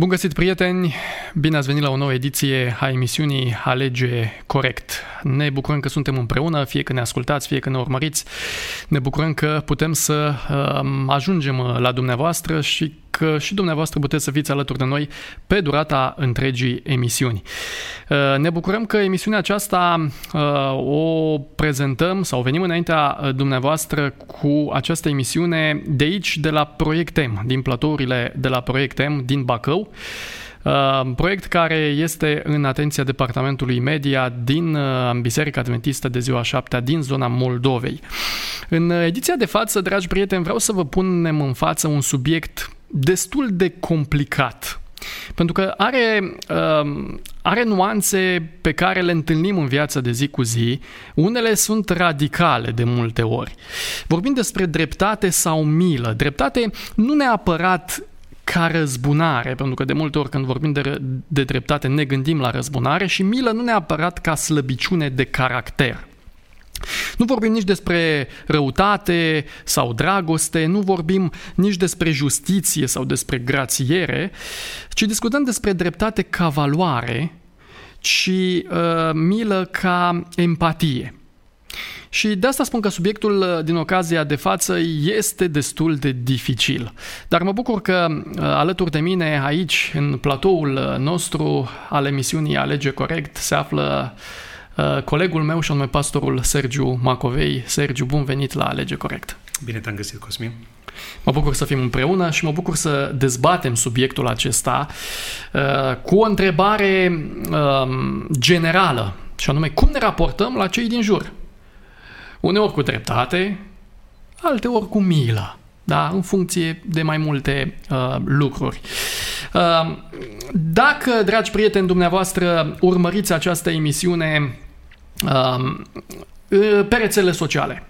Bun găsit, prieteni! Bine ați venit la o nouă ediție a emisiunii Alege Corect. Ne bucurăm că suntem împreună, fie că ne ascultați, fie că ne urmăriți. Ne bucurăm că putem să uh, ajungem la dumneavoastră și că și dumneavoastră puteți să fiți alături de noi pe durata întregii emisiuni. Uh, ne bucurăm că emisiunea aceasta uh, o prezentăm sau venim înaintea dumneavoastră cu această emisiune de aici, de la Proiectem, din platourile de la Proiectem din Bacău. Uh, proiect care este în atenția Departamentului Media din uh, Biserica Adventistă de ziua 7 din zona Moldovei. În ediția de față, dragi prieteni, vreau să vă punem în față un subiect destul de complicat. Pentru că are, uh, are nuanțe pe care le întâlnim în viața de zi cu zi. Unele sunt radicale de multe ori. Vorbim despre dreptate sau milă. Dreptate nu neapărat ca răzbunare, pentru că de multe ori când vorbim de, de dreptate ne gândim la răzbunare și milă nu neapărat ca slăbiciune de caracter. Nu vorbim nici despre răutate sau dragoste, nu vorbim nici despre justiție sau despre grațiere, ci discutăm despre dreptate ca valoare și uh, milă ca empatie. Și de asta spun că subiectul uh, din ocazia de față este destul de dificil. Dar mă bucur că uh, alături de mine aici, în platoul uh, nostru al emisiunii Alege Corect, se află colegul meu și anume pastorul Sergiu Macovei. Sergiu, bun venit la Alege Corect! Bine te-am găsit, Cosmin! Mă bucur să fim împreună și mă bucur să dezbatem subiectul acesta cu o întrebare um, generală, și anume cum ne raportăm la cei din jur. Uneori cu dreptate, alteori cu milă, da? în funcție de mai multe uh, lucruri. Uh, dacă, dragi prieteni dumneavoastră, urmăriți această emisiune uh, pe rețele sociale,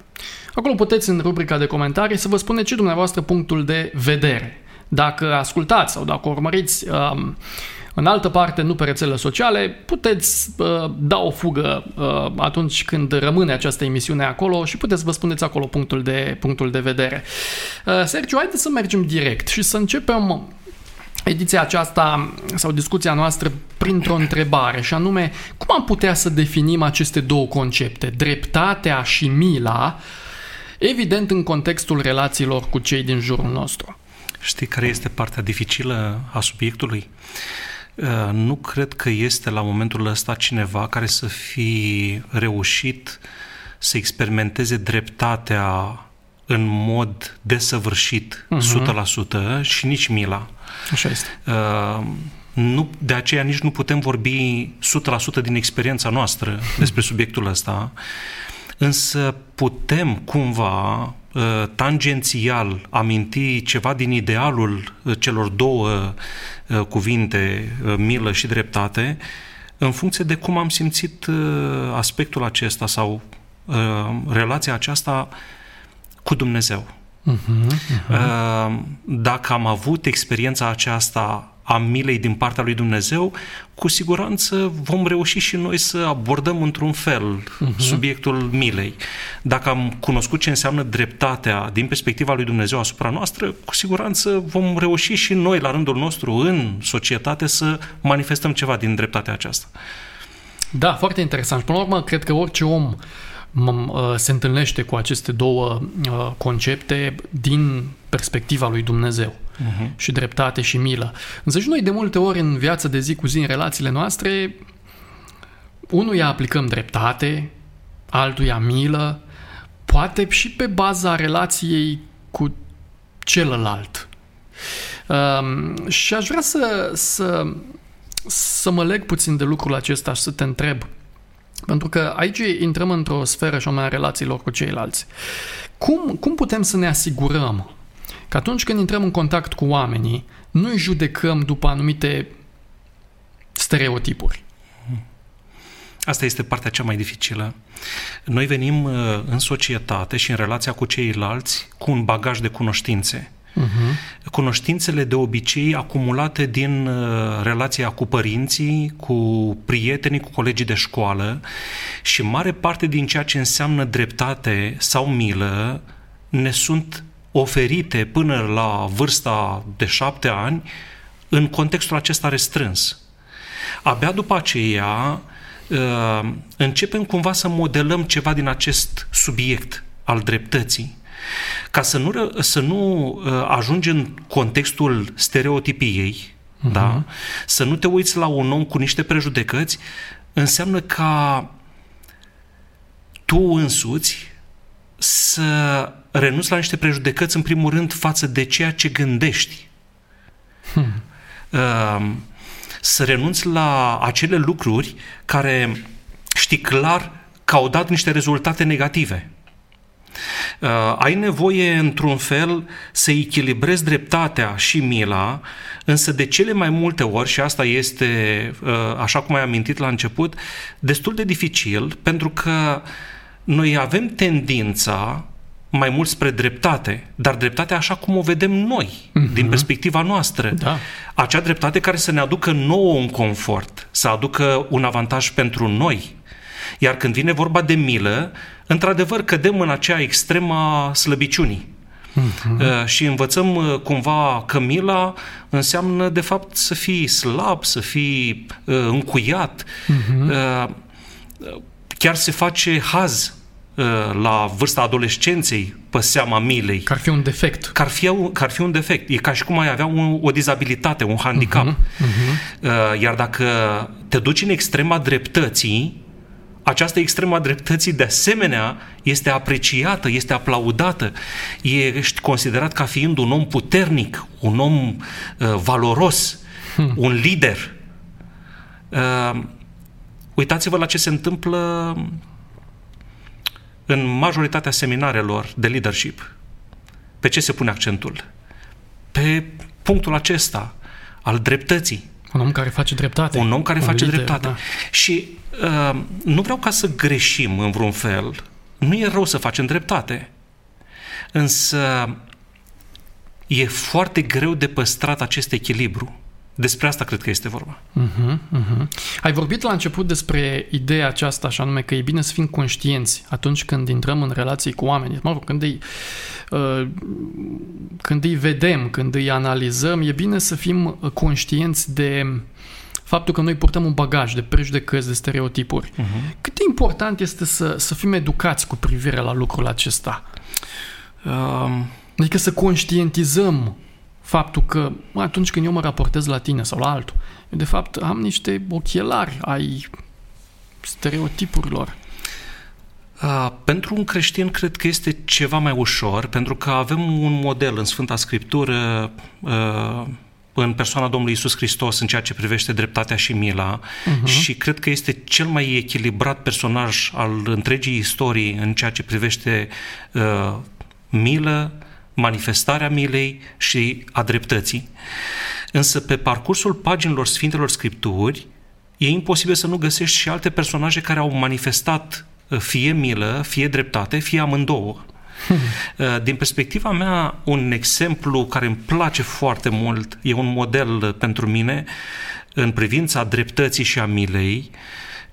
acolo puteți în rubrica de comentarii să vă spuneți ce dumneavoastră punctul de vedere. Dacă ascultați sau dacă urmăriți uh, în altă parte, nu pe rețelele sociale, puteți uh, da o fugă uh, atunci când rămâne această emisiune acolo și puteți vă spuneți acolo punctul de, punctul de vedere. Uh, Sergiu, haideți să mergem direct și să începem ediția aceasta sau discuția noastră printr-o întrebare și anume cum am putea să definim aceste două concepte, dreptatea și mila, evident în contextul relațiilor cu cei din jurul nostru. Știi care este partea dificilă a subiectului? Uh, nu cred că este la momentul ăsta cineva care să fi reușit să experimenteze dreptatea în mod desăvârșit, uh-huh. 100% și nici mila. Așa este. Uh, nu, de aceea nici nu putem vorbi 100% din experiența noastră despre subiectul ăsta, însă putem cumva uh, tangențial aminti ceva din idealul uh, celor două Uh, cuvinte, uh, milă și dreptate, în funcție de cum am simțit uh, aspectul acesta sau relația aceasta cu Dumnezeu. Uh-huh, uh-huh. Dacă am avut experiența aceasta a milei din partea lui Dumnezeu, cu siguranță vom reuși și noi să abordăm într-un fel uh-huh. subiectul milei. Dacă am cunoscut ce înseamnă dreptatea din perspectiva lui Dumnezeu asupra noastră, cu siguranță vom reuși și noi, la rândul nostru, în societate, să manifestăm ceva din dreptatea aceasta. Da, foarte interesant. Până la urmă, cred că orice om uh, Uh, se întâlnește cu aceste două uh, concepte din perspectiva lui Dumnezeu uh-huh. și dreptate și milă. Însă și noi de multe ori în viața de zi cu zi, în relațiile noastre, unuia aplicăm dreptate, altuia milă, poate și pe baza relației cu celălalt. Um, și aș vrea să, să, să mă leg puțin de lucrul acesta și să te întreb – pentru că aici intrăm într-o sferă și mai a relațiilor cu ceilalți. Cum, cum putem să ne asigurăm că atunci când intrăm în contact cu oamenii, nu îi judecăm după anumite stereotipuri? Asta este partea cea mai dificilă. Noi venim uh, în societate și în relația cu ceilalți cu un bagaj de cunoștințe. Uh-huh. Cunoștințele de obicei acumulate din uh, relația cu părinții, cu prietenii, cu colegii de școală și mare parte din ceea ce înseamnă dreptate sau milă ne sunt oferite până la vârsta de șapte ani în contextul acesta restrâns. Abia după aceea uh, începem cumva să modelăm ceva din acest subiect al dreptății. Ca să nu, să nu uh, ajungi în contextul stereotipiei, uh-huh. da? să nu te uiți la un om cu niște prejudecăți, înseamnă ca tu însuți să renunți la niște prejudecăți, în primul rând, față de ceea ce gândești. Hmm. Uh, să renunți la acele lucruri care știi clar că au dat niște rezultate negative. Uh, ai nevoie, într-un fel, să echilibrezi dreptatea și mila, însă de cele mai multe ori, și asta este, uh, așa cum ai amintit la început, destul de dificil, pentru că noi avem tendința mai mult spre dreptate, dar dreptatea așa cum o vedem noi, uh-huh. din perspectiva noastră. Da. Acea dreptate care să ne aducă nouă un confort, să aducă un avantaj pentru noi. Iar când vine vorba de milă, într-adevăr cădem în acea extremă a slăbiciunii. Uh-huh. Uh, și învățăm uh, cumva că mila înseamnă de fapt să fii slab, să fii uh, încuiat. Uh-huh. Uh, chiar se face haz Uh, la vârsta adolescenței pe seama milei. Că ar fi un defect. Că ar fi, că ar fi un defect. E ca și cum ai avea un, o dizabilitate, un handicap. Uh-huh, uh-huh. Iar dacă te duci în extrema dreptății, această extrema dreptății de asemenea este apreciată, este aplaudată. Ești considerat ca fiind un om puternic, un om uh, valoros, hmm. un lider. Uh, uitați-vă la ce se întâmplă în majoritatea seminarelor de leadership, pe ce se pune accentul? Pe punctul acesta al dreptății. Un om care face dreptate. Un om care un face lider, dreptate. Da. Și uh, nu vreau ca să greșim în vreun fel. Nu e rău să facem dreptate. Însă e foarte greu de păstrat acest echilibru. Despre asta cred că este vorba. Uh-huh, uh-huh. Ai vorbit la început despre ideea aceasta, așa nume, că e bine să fim conștienți atunci când intrăm în relații cu oameni. Mă rog, când îi, uh, când îi vedem, când îi analizăm, e bine să fim conștienți de faptul că noi purtăm un bagaj de prejudecăți, de stereotipuri. Uh-huh. Cât de important este să, să fim educați cu privire la lucrul acesta? Um... Adică să conștientizăm faptul că atunci când eu mă raportez la tine sau la altul, eu de fapt am niște ochelari ai stereotipurilor. Uh, pentru un creștin cred că este ceva mai ușor, pentru că avem un model în Sfânta Scriptură uh, în persoana Domnului Isus Hristos în ceea ce privește dreptatea și mila uh-huh. și cred că este cel mai echilibrat personaj al întregii istorii în ceea ce privește uh, milă, manifestarea milei și a dreptății. Însă pe parcursul paginilor Sfintelor Scripturi e imposibil să nu găsești și alte personaje care au manifestat uh, fie milă, fie dreptate, fie amândouă. Hmm. Din perspectiva mea, un exemplu care îmi place foarte mult, e un model uh, pentru mine în privința dreptății și a milei,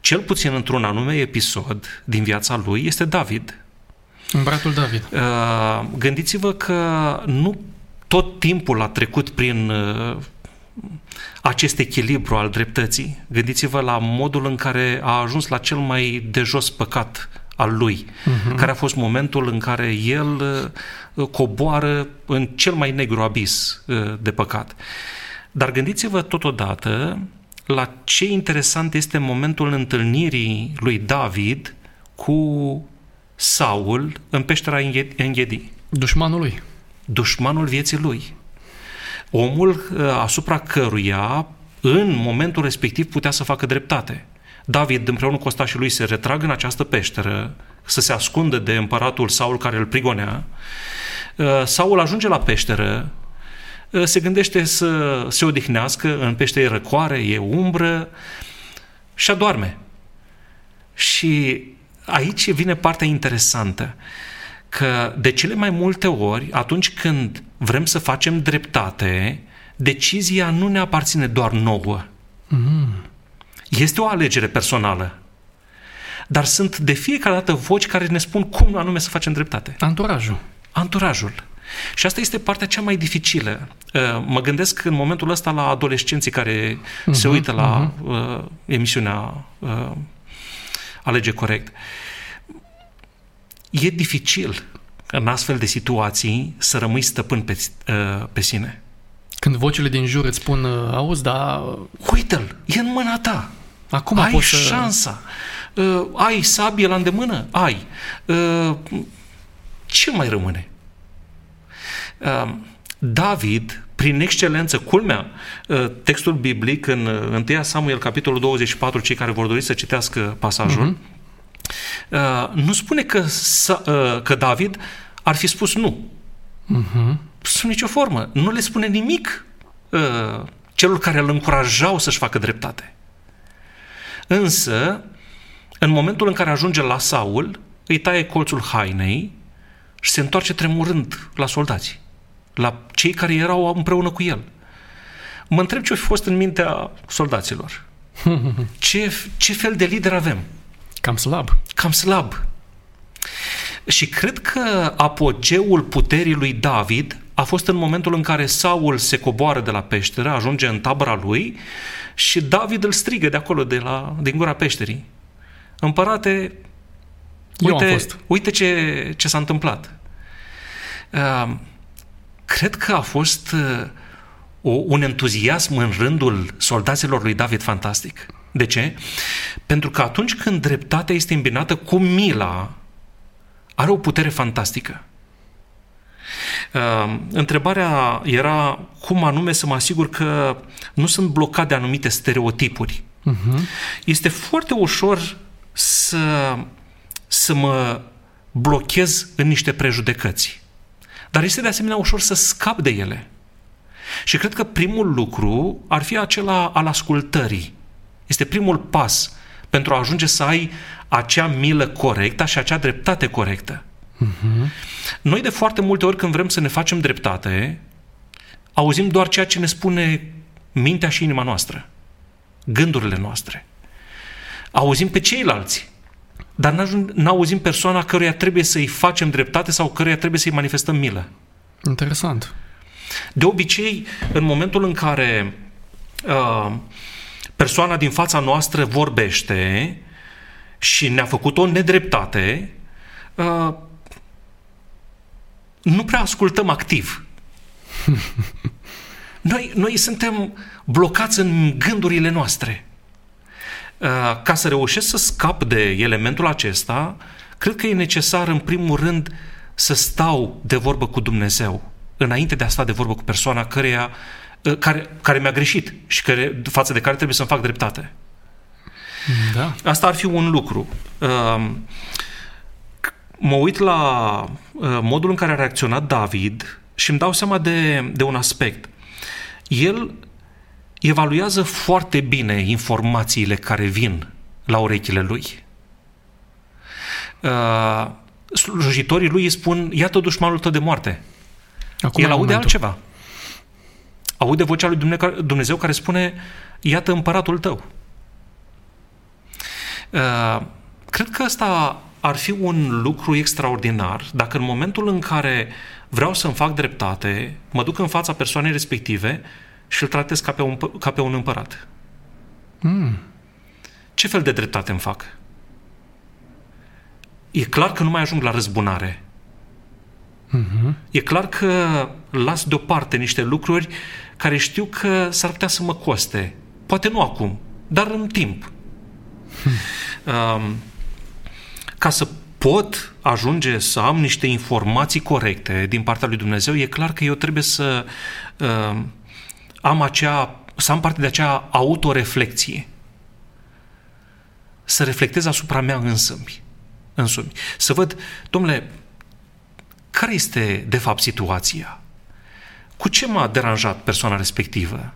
cel puțin într-un anume episod din viața lui, este David. Împăratul David. Uh, gândiți-vă că nu tot timpul a trecut prin uh, acest echilibru al dreptății. Gândiți-vă la modul în care a ajuns la cel mai de jos păcat al lui, uh-huh. care a fost momentul în care el uh, coboară în cel mai negru abis uh, de păcat. Dar gândiți-vă totodată la ce interesant este momentul întâlnirii lui David cu Saul în peștera Enghedi. Dușmanul lui. Dușmanul vieții lui. Omul uh, asupra căruia în momentul respectiv putea să facă dreptate. David împreună cu ostașii lui se retrag în această peșteră să se ascundă de împăratul Saul care îl prigonea. Uh, Saul ajunge la peșteră, uh, se gândește să se odihnească, în peșteră e răcoare, e umbră și adorme. Și aici vine partea interesantă, că de cele mai multe ori, atunci când vrem să facem dreptate, decizia nu ne aparține doar nouă. Mm. Este o alegere personală. Dar sunt de fiecare dată voci care ne spun cum anume să facem dreptate. Anturajul. Anturajul. Și asta este partea cea mai dificilă. Uh, mă gândesc în momentul ăsta la adolescenții care uh-huh, se uită la uh-huh. uh, emisiunea uh, Alege Corect. E dificil în astfel de situații să rămâi stăpân pe, uh, pe sine. Când vocile din jur îți spun, uh, auzi, dar... Uite-l, e în mâna ta. Acum ai poți șansa. Uh, ai sabie la îndemână? Ai. Uh, ce mai rămâne? Uh, David, prin excelență, culmea, uh, textul biblic în 1 uh, Samuel, capitolul 24, cei care vor dori să citească pasajul, uh-huh. Uh, nu spune că, uh, că David ar fi spus nu. Uh-huh. Sub nicio formă. Nu le spune nimic uh, celor care îl încurajau să-și facă dreptate. Însă, în momentul în care ajunge la Saul, îi taie colțul hainei și se întoarce tremurând la soldați, la cei care erau împreună cu el. Mă întreb ce a fost în mintea soldaților. Ce, ce fel de lider avem? Cam slab. Cam slab. Și cred că apogeul puterii lui David a fost în momentul în care Saul se coboară de la peșteră, ajunge în tabăra lui și David îl strigă de acolo, de la, din gura peșterii. Împărate, uite, uite ce, ce s-a întâmplat. Uh, cred că a fost uh, o, un entuziasm în rândul soldaților lui David fantastic. De ce? Pentru că atunci când dreptatea este îmbinată cu mila, are o putere fantastică. Uh, întrebarea era cum anume să mă asigur că nu sunt blocat de anumite stereotipuri. Uh-huh. Este foarte ușor să, să mă blochez în niște prejudecăți. Dar este de asemenea ușor să scap de ele. Și cred că primul lucru ar fi acela al ascultării. Este primul pas pentru a ajunge să ai acea milă corectă și acea dreptate corectă. Uh-huh. Noi de foarte multe ori când vrem să ne facem dreptate, auzim doar ceea ce ne spune mintea și inima noastră, gândurile noastre. Auzim pe ceilalți, dar n-auzim persoana căruia trebuie să-i facem dreptate sau căruia trebuie să-i manifestăm milă. Interesant. De obicei, în momentul în care uh, persoana din fața noastră vorbește și ne-a făcut o nedreptate, uh, nu prea ascultăm activ. Noi, noi suntem blocați în gândurile noastre. Uh, ca să reușesc să scap de elementul acesta, cred că e necesar, în primul rând, să stau de vorbă cu Dumnezeu, înainte de a sta de vorbă cu persoana căreia Uh, care, care mi-a greșit și care, față de care trebuie să-mi fac dreptate. Da. Asta ar fi un lucru. Um, mă uit la uh, modul în care a reacționat David și îmi dau seama de, de un aspect. El evaluează foarte bine informațiile care vin la urechile lui. Uh, slujitorii lui îi spun, iată dușmanul tău de moarte. Acum El aude momentul. altceva aude vocea lui Dumnezeu care spune, iată împăratul tău. Uh, cred că asta ar fi un lucru extraordinar dacă în momentul în care vreau să-mi fac dreptate, mă duc în fața persoanei respective și îl tratez ca pe un, ca pe un împărat. Mm. Ce fel de dreptate îmi fac? E clar că nu mai ajung la răzbunare. Mm-hmm. E clar că las deoparte niște lucruri care știu că s-ar putea să mă coste. Poate nu acum, dar în timp. Hmm. Um, ca să pot ajunge să am niște informații corecte din partea lui Dumnezeu, e clar că eu trebuie să uh, am acea, să am parte de acea autoreflexie. Să reflectez asupra mea însămi. însumi. Să văd, domnule, care este de fapt situația? Cu ce m-a deranjat persoana respectivă?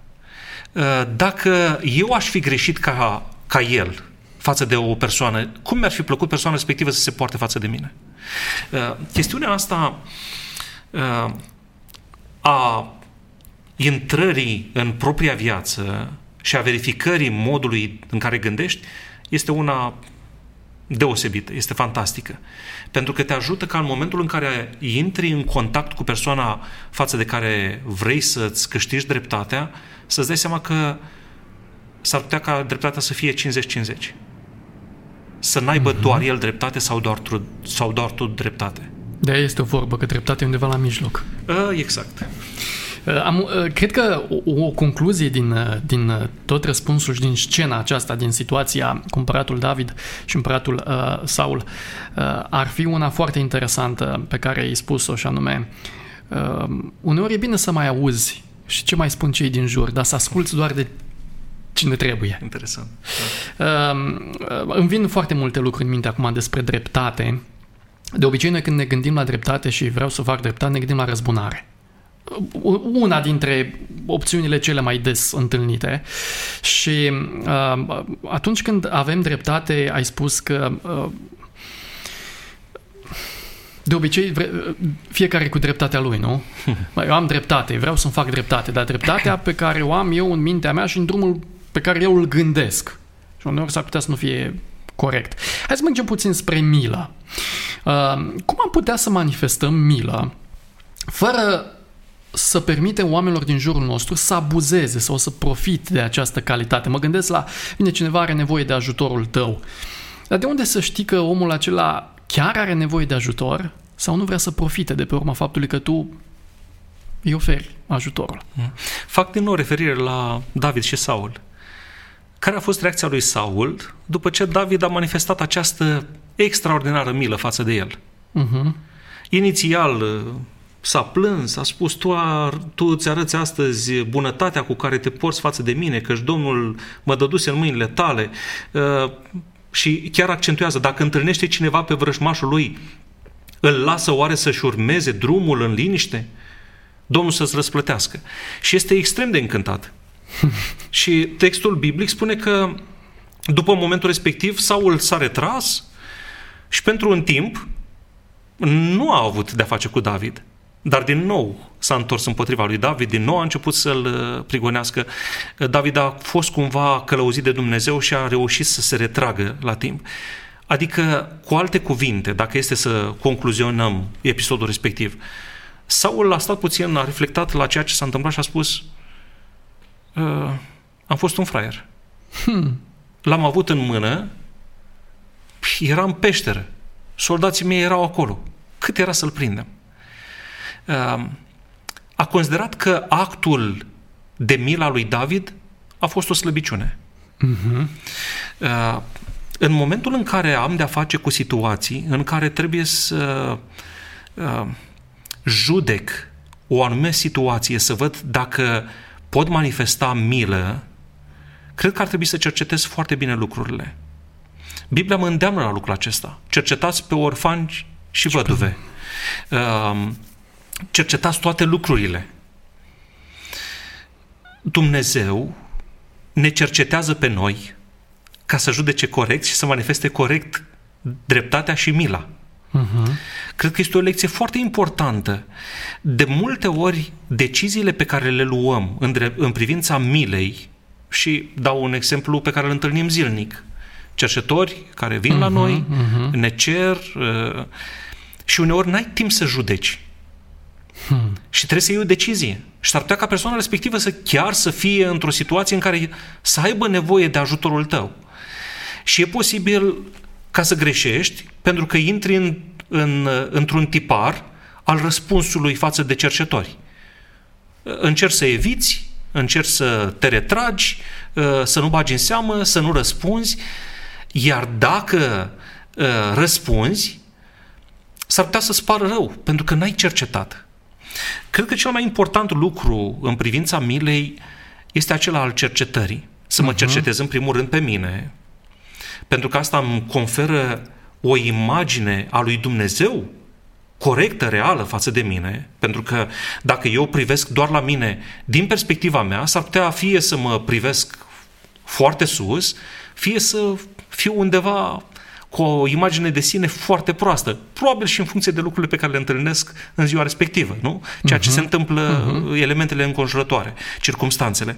Uh, dacă eu aș fi greșit ca, ca el față de o persoană, cum mi-ar fi plăcut persoana respectivă să se poarte față de mine? Uh, chestiunea asta uh, a intrării în propria viață și a verificării modului în care gândești este una deosebită, este fantastică. Pentru că te ajută ca în momentul în care intri în contact cu persoana față de care vrei să-ți câștigi dreptatea, să-ți dai seama că s-ar putea ca dreptatea să fie 50-50. Să n-aibă mm-hmm. doar el dreptate sau doar, tu, sau doar tu dreptate. De aia este o vorbă, că dreptatea e undeva la mijloc. Uh, exact. Uh, am, uh, cred că o, o concluzie din, uh, din tot răspunsul și din scena aceasta, din situația cu împăratul David și împăratul uh, Saul, uh, ar fi una foarte interesantă pe care ai spus-o și anume uh, uneori e bine să mai auzi și ce mai spun cei din jur, dar să asculți doar de cine trebuie. Interesant. Uh, uh, îmi vin foarte multe lucruri în minte acum despre dreptate. De obicei, noi când ne gândim la dreptate și vreau să fac dreptate, ne gândim la răzbunare una dintre opțiunile cele mai des întâlnite și uh, atunci când avem dreptate, ai spus că uh, de obicei, fiecare cu dreptatea lui, nu? Eu am dreptate, vreau să-mi fac dreptate, dar dreptatea pe care o am eu în mintea mea și în drumul pe care eu îl gândesc. Și uneori s-ar putea să nu fie corect. Hai să mergem puțin spre milă. Uh, cum am putea să manifestăm milă fără să permitem oamenilor din jurul nostru să abuzeze sau să profite de această calitate. Mă gândesc la, vine cineva are nevoie de ajutorul tău. Dar de unde să știi că omul acela chiar are nevoie de ajutor sau nu vrea să profite de pe urma faptului că tu îi oferi ajutorul? Mm. Fac din nou referire la David și Saul. Care a fost reacția lui Saul după ce David a manifestat această extraordinară milă față de el? Uh-huh. Inițial, s-a plâns, a spus, tu, ar, tu îți arăți astăzi bunătatea cu care te porți față de mine, căci Domnul mă dăduse în mâinile tale uh, și chiar accentuează, dacă întâlnește cineva pe vrăjmașul lui, îl lasă oare să-și urmeze drumul în liniște? Domnul să-ți răsplătească. Și este extrem de încântat. și textul biblic spune că după momentul respectiv Saul s-a retras și pentru un timp nu a avut de-a face cu David. Dar din nou s-a întors împotriva lui David, din nou a început să-l uh, prigonească. Uh, David a fost cumva călăuzit de Dumnezeu și a reușit să se retragă la timp. Adică, cu alte cuvinte, dacă este să concluzionăm episodul respectiv, Saul a stat puțin, a reflectat la ceea ce s-a întâmplat și a spus uh, am fost un fraier. Hmm. L-am avut în mână, era în peșteră, soldații mei erau acolo. Cât era să-l prindem? Ehm, a considerat că actul de mila lui David a fost o slăbiciune. Uh-huh. În momentul în care am de-a face cu situații în care trebuie să ehm, judec o anume situație, să văd dacă pot manifesta milă, cred că ar trebui să cercetez foarte bine lucrurile. Biblia mă îndeamnă la lucrul acesta. Cercetați pe orfani și văduve. Uh, cercetați toate lucrurile. Dumnezeu ne cercetează pe noi ca să judece corect și să manifeste corect dreptatea și mila. Uh-huh. Cred că este o lecție foarte importantă. De multe ori, deciziile pe care le luăm în, dre- în privința milei, și dau un exemplu pe care îl întâlnim zilnic, cercetori care vin uh-huh, la mhm, noi, uh-huh. ne cer uh, și uneori n-ai timp să judeci. Hmm. Și trebuie să iei o decizie. Și s-ar putea ca persoana respectivă să chiar să fie într-o situație în care să aibă nevoie de ajutorul tău. Și e posibil ca să greșești pentru că intri în, în, într-un tipar al răspunsului față de cercetori. Încerci să eviți, încerci să te retragi, să nu bagi în seamă, să nu răspunzi, iar dacă uh, răspunzi, s-ar putea să-ți pară rău, pentru că n-ai cercetat. Cred că cel mai important lucru în privința milei este acela al cercetării. Să mă uh-huh. cercetez în primul rând pe mine, pentru că asta îmi conferă o imagine a lui Dumnezeu corectă, reală față de mine, pentru că dacă eu privesc doar la mine din perspectiva mea, s-ar putea fie să mă privesc foarte sus, fie să fiu undeva cu o imagine de sine foarte proastă, probabil și în funcție de lucrurile pe care le întâlnesc în ziua respectivă, nu? Ceea ce uh-huh. se întâmplă, uh-huh. elementele înconjurătoare, circumstanțele.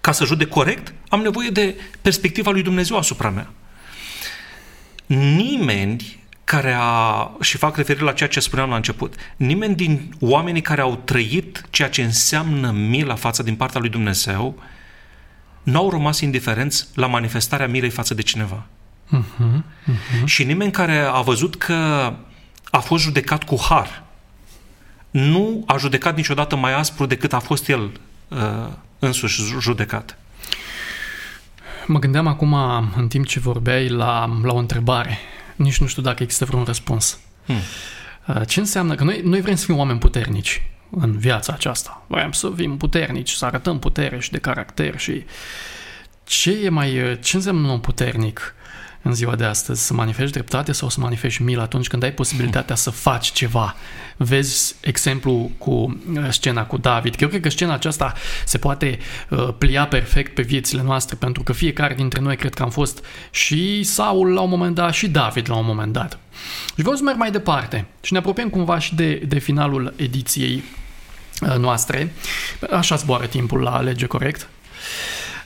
Ca să judec corect, am nevoie de perspectiva lui Dumnezeu asupra mea. nimeni care a, și fac referire la ceea ce spuneam la început, nimeni din oamenii care au trăit ceea ce înseamnă mila față din partea lui Dumnezeu, nu au rămas indiferenți la manifestarea milei față de cineva. Uh-huh, uh-huh. Și nimeni care a văzut că a fost judecat cu har, nu a judecat niciodată mai aspru decât a fost el uh, însuși judecat. Mă gândeam acum, în timp ce vorbeai, la, la o întrebare. Nici nu știu dacă există vreun răspuns. Hmm. Uh, ce înseamnă? Că noi, noi vrem să fim oameni puternici în viața aceasta. Vrem să fim puternici, să arătăm putere și de caracter și ce e mai, ce înseamnă un om puternic în ziua de astăzi? Să manifesti dreptate sau să manifesti milă atunci când ai posibilitatea să faci ceva? Vezi exemplu cu uh, scena cu David. Eu cred că scena aceasta se poate uh, plia perfect pe viețile noastre pentru că fiecare dintre noi cred că am fost și Saul la un moment dat și David la un moment dat. Și vreau să merg mai departe și ne apropiem cumva și de, de finalul ediției Uh, noastre. Așa zboară timpul la lege corect.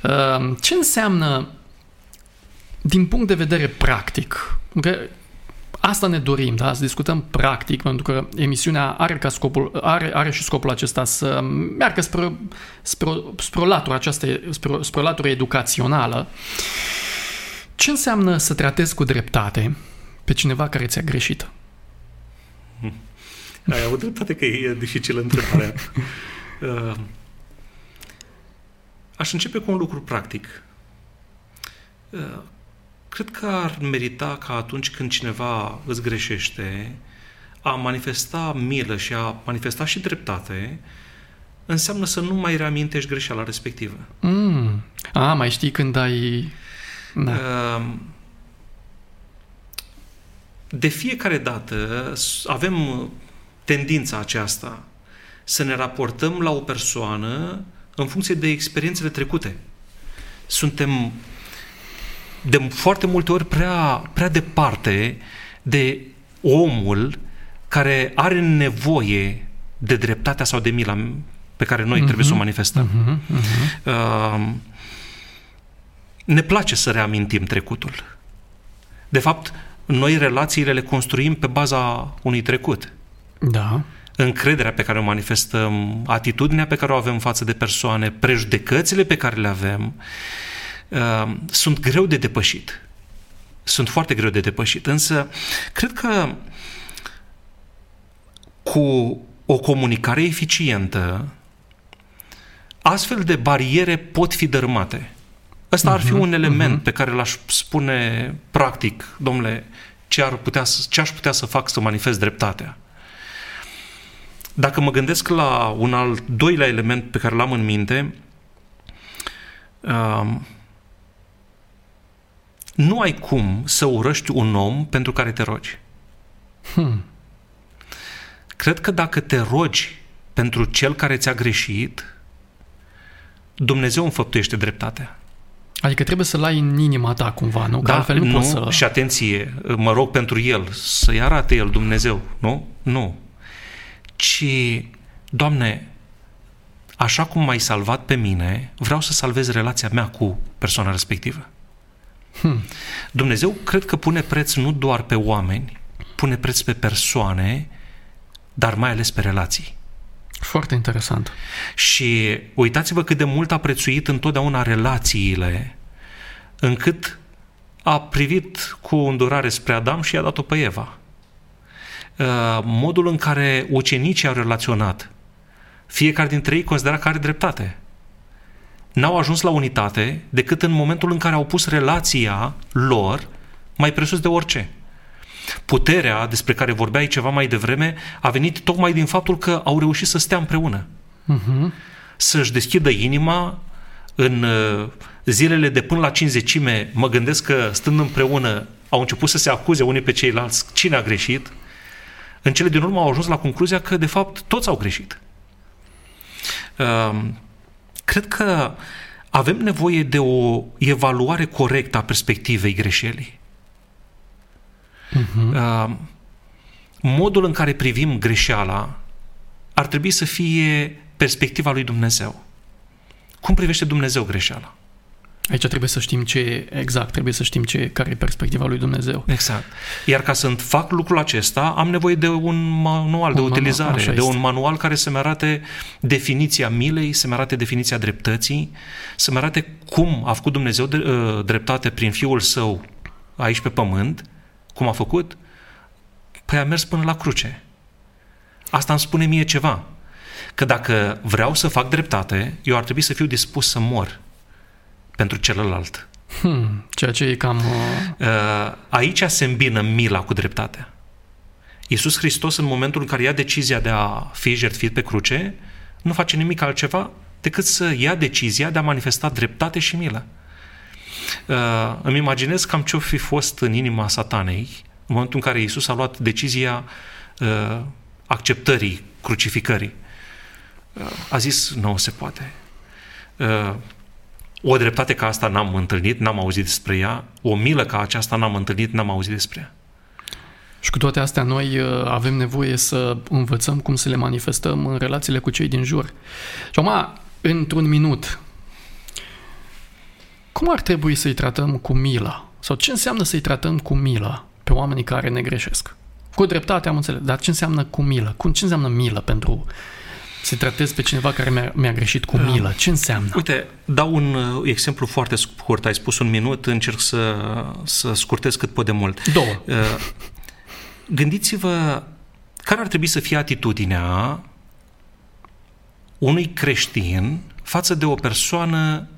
Uh, ce înseamnă din punct de vedere practic? Că asta ne dorim, da? Să discutăm practic, pentru că emisiunea are, ca scopul, are, are și scopul acesta să meargă spre, spre, spre o latură aceasta, spre, spre o latură educațională. Ce înseamnă să tratezi cu dreptate pe cineva care ți-a greșit? Ai avut dreptate că e dificilă întrebarea. Uh, aș începe cu un lucru practic. Uh, cred că ar merita ca atunci când cineva îți greșește, a manifesta milă și a manifesta și dreptate, înseamnă să nu mai reamintești greșeala respectivă. Mm. A, mai știi când ai... Da. Uh, de fiecare dată avem tendința aceasta să ne raportăm la o persoană în funcție de experiențele trecute. Suntem de foarte multe ori prea, prea departe de omul care are nevoie de dreptatea sau de mila pe care noi uh-huh. trebuie să o manifestăm. Uh-huh. Uh-huh. Uh, ne place să reamintim trecutul. De fapt, noi relațiile le construim pe baza unui trecut. Da. Încrederea pe care o manifestăm, atitudinea pe care o avem față de persoane, prejudecățile pe care le avem, uh, sunt greu de depășit. Sunt foarte greu de depășit. Însă, cred că cu o comunicare eficientă, astfel de bariere pot fi dărâmate. Ăsta uh-huh, ar fi mhm, un element uh-huh. pe care l-aș spune practic, domnule, ce, ar putea, ce aș putea să fac să manifest dreptatea. Dacă mă gândesc la un al doilea element pe care l-am în minte, uh, nu ai cum să urăști un om pentru care te rogi. Hmm. Cred că dacă te rogi pentru cel care ți-a greșit, Dumnezeu înfăptuiește dreptatea. Adică trebuie să-l ai în inima ta cumva, nu? Că da, altfel nu, nu poți să... Și atenție, mă rog pentru el, să-i arate el Dumnezeu, nu? Nu ci, Doamne, așa cum m-ai salvat pe mine, vreau să salvez relația mea cu persoana respectivă. Hmm. Dumnezeu cred că pune preț nu doar pe oameni, pune preț pe persoane, dar mai ales pe relații. Foarte interesant. Și uitați-vă cât de mult a prețuit întotdeauna relațiile, încât a privit cu îndurare spre Adam și i-a dat-o pe Eva. Uh, modul în care ucenicii au relaționat. Fiecare dintre ei considera că are dreptate. N-au ajuns la unitate decât în momentul în care au pus relația lor mai presus de orice. Puterea despre care vorbeai ceva mai devreme a venit tocmai din faptul că au reușit să stea împreună. Uh-huh. Să-și deschidă inima în uh, zilele de până la cinzecime, mă gândesc că stând împreună au început să se acuze unii pe ceilalți cine a greșit, în cele din urmă au ajuns la concluzia că, de fapt, toți au greșit. Ehm, cred că avem nevoie de o evaluare corectă a perspectivei greșelii. Uh-huh. Modul în care privim greșeala ar trebui să fie perspectiva lui Dumnezeu. Cum privește Dumnezeu greșeala? Aici trebuie să știm ce exact, trebuie să știm ce, care e perspectiva lui Dumnezeu. Exact. Iar ca să fac lucrul acesta, am nevoie de un manual un de utilizare, manual, de un manual care să-mi arate definiția milei, să-mi arate definiția dreptății, să-mi arate cum a făcut Dumnezeu de, uh, dreptate prin Fiul Său aici pe pământ, cum a făcut, păi a mers până la cruce. Asta îmi spune mie ceva. Că dacă vreau să fac dreptate, eu ar trebui să fiu dispus să mor pentru celălalt. Hmm, ceea ce e cam... Uh... uh aici se îmbină mila cu dreptatea. Iisus Hristos, în momentul în care ia decizia de a fi jertfit pe cruce, nu face nimic altceva decât să ia decizia de a manifesta dreptate și milă. Uh, îmi imaginez cam ce-o fi fost în inima satanei în momentul în care Iisus a luat decizia uh, acceptării crucificării. Uh, a zis, nu se poate. Uh, o dreptate ca asta n-am întâlnit, n-am auzit despre ea, o milă ca aceasta n-am întâlnit, n-am auzit despre ea. Și cu toate astea, noi uh, avem nevoie să învățăm cum să le manifestăm în relațiile cu cei din jur. Și acum, într-un minut, cum ar trebui să-i tratăm cu milă? Sau ce înseamnă să-i tratăm cu milă pe oamenii care ne greșesc? Cu dreptate am înțeles, dar ce înseamnă cu milă? Cum, ce înseamnă milă pentru să tratez pe cineva care mi-a, mi-a greșit cu milă? Ce înseamnă? Uite, dau un uh, exemplu foarte scurt. Ai spus un minut, încerc să, să scurtez cât pot de mult. Două. Uh, gândiți-vă care ar trebui să fie atitudinea unui creștin față de o persoană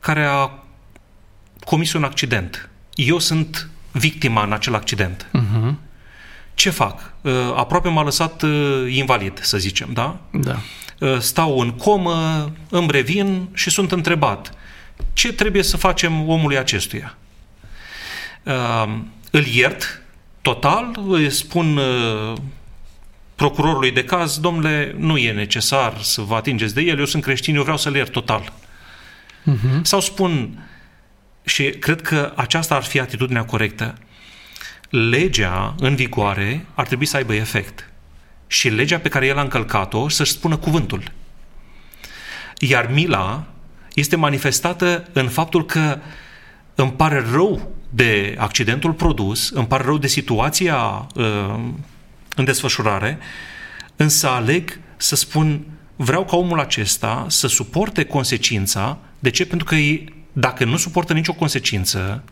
care a comis un accident. Eu sunt victima în acel accident. Uh-huh. Ce fac? Uh, aproape m-a lăsat uh, invalid, să zicem, da? Da. Uh, stau în comă, îmi revin și sunt întrebat ce trebuie să facem omului acestuia. Îl iert total, îi spun procurorului de caz, domnule, nu e necesar să vă atingeți de el, eu sunt creștin, eu vreau să-l iert total. Uh-huh. Sau spun, și cred că aceasta ar fi atitudinea corectă, legea în vigoare ar trebui să aibă efect. Și legea pe care el a încălcat-o să-și spună cuvântul. Iar mila este manifestată în faptul că îmi pare rău de accidentul produs, îmi pare rău de situația uh, în desfășurare, însă aleg să spun vreau ca omul acesta să suporte consecința. De ce? Pentru că dacă nu suportă nicio consecință,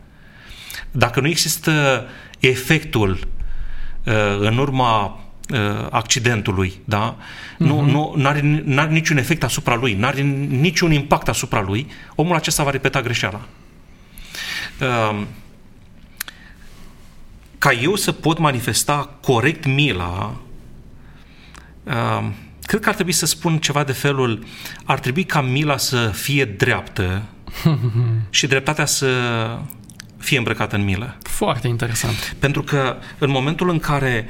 dacă nu există efectul uh, în urma uh, accidentului, da? Uh-huh. Nu, mhm. nu n-are, n-are niciun efect asupra lui, n-are niciun impact asupra lui, omul acesta va repeta greșeala. Uh, ca eu să pot manifesta corect mila, uh, cred că ar trebui să spun ceva de felul, ar trebui ca mila să fie dreaptă și dreptatea să fie îmbrăcată în milă. Foarte interesant. Pentru că în momentul în care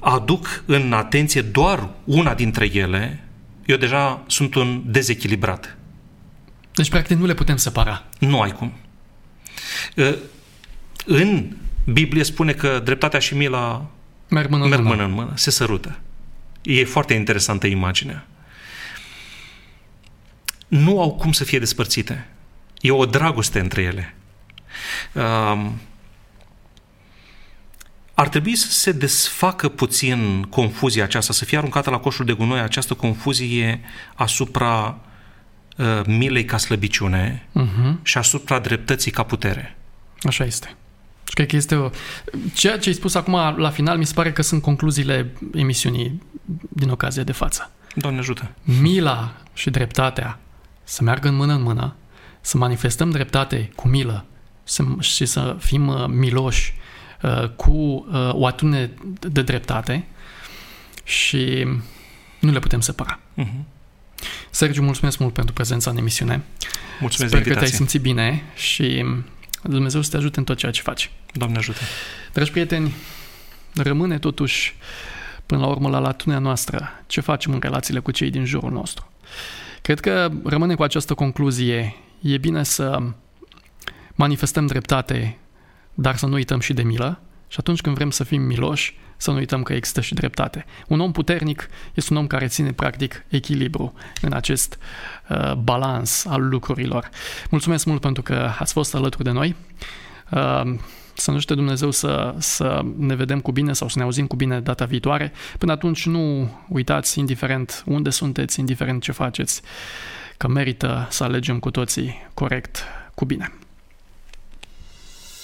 aduc în atenție doar una dintre ele, eu deja sunt un dezechilibrat. Deci, practic, nu le putem separa. Nu ai cum. În Biblie spune că dreptatea și mila merg mână, merg mână în mână, se sărută. E foarte interesantă imaginea. Nu au cum să fie despărțite. E o dragoste între ele. Um, ar trebui să se desfacă puțin confuzia aceasta, să fie aruncată la coșul de gunoi această confuzie asupra uh, milei ca slăbiciune uh-huh. și asupra dreptății ca putere. Așa este. Și cred că este o... Ceea ce ai spus acum la final mi se pare că sunt concluziile emisiunii din ocazia de față. Doamne ajută! Mila și dreptatea să meargă în mână în mână, să manifestăm dreptate cu milă să, și să fim uh, miloși uh, cu uh, o atitudine de dreptate și nu le putem separa. Uh-huh. Sergiu, mulțumesc mult pentru prezența în emisiune. Mulțumesc Sper că te-ai simțit bine și Dumnezeu să te ajute în tot ceea ce faci. Doamne ajută! Dragi prieteni, rămâne totuși până la urmă la latunea noastră ce facem în relațiile cu cei din jurul nostru. Cred că rămâne cu această concluzie. E bine să manifestăm dreptate, dar să nu uităm și de milă. Și atunci când vrem să fim miloși, să nu uităm că există și dreptate. Un om puternic este un om care ține practic echilibru în acest uh, balans al lucrurilor. Mulțumesc mult pentru că ați fost alături de noi. Uh, să nu știe Dumnezeu să, să ne vedem cu bine sau să ne auzim cu bine data viitoare. Până atunci nu uitați, indiferent unde sunteți, indiferent ce faceți, că merită să alegem cu toții corect, cu bine.